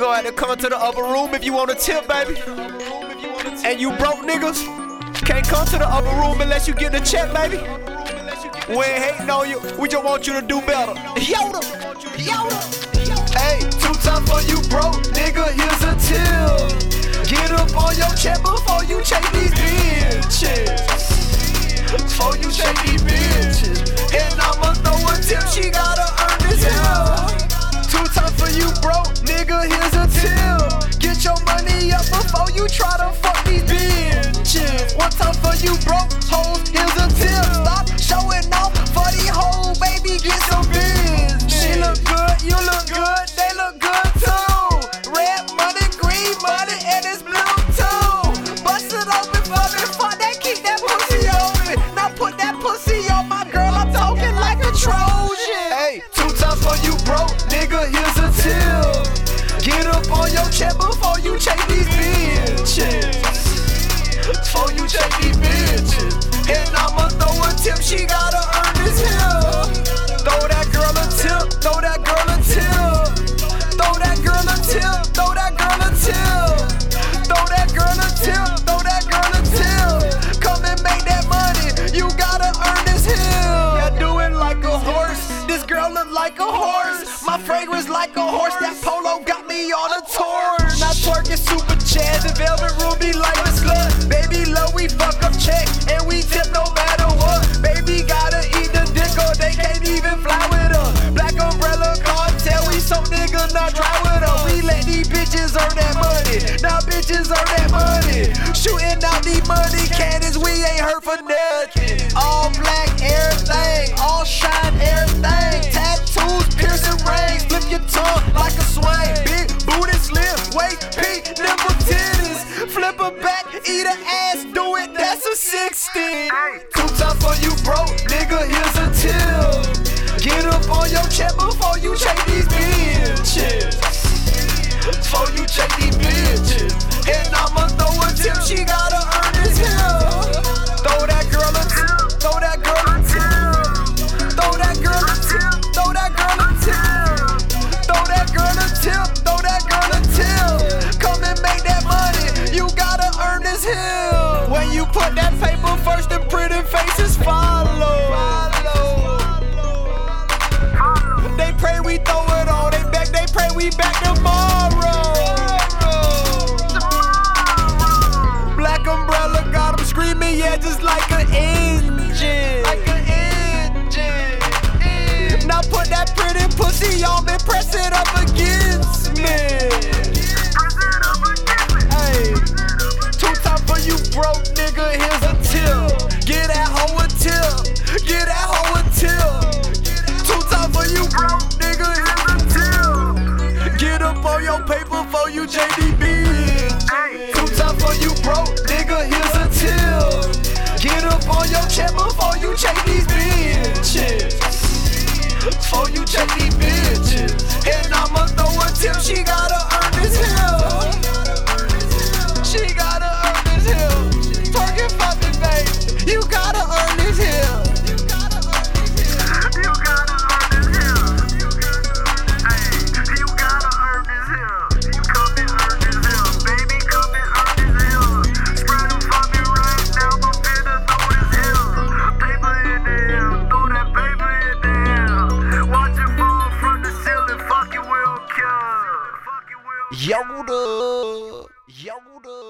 You gonna have to come to the upper room if you want a tip, baby. And you broke niggas can't come to the upper room unless you get the check, baby. We ain't hating on you, we just want you to do better. Yoda, Yoda. Hey, two times for you broke, nigga, here's a tip. Get up on your check before you check these bitches. Before you check these bitches. And I'ma throw a tip, she gotta earn my girl, I'm talking like a Trojan. Hey, two times for you broke, nigga, here's a tip. Get up on your check Girl look like a horse. My fragrance like a horse. That polo got me on a tour. Now twerking super chad, the velvet ruby like a slut. Baby, low, we fuck up check and we tip no matter what. Baby gotta eat the dick or they can't even fly with us. Black umbrella cartel, we so nigga not try with us. We let these bitches earn that money. Now bitches earn that money. Shooting out these money cannons, we ain't hurt for nothing. All black, everything, all shine, everything. Eat her ass, do it, that's a 60. Two times for you broke, nigga, here's put that paper first, the pretty faces follow. They pray we throw it on, they back, they pray we back tomorrow. Black umbrella got them screaming, yeah, just. Like an engine. Nigga, here's a tip. Get that hoe a tip. Get that hoe a tip. Two time for you broke nigga, here's a tip. Get up on your paper for you JDB. Fuck Yoda. Yoda.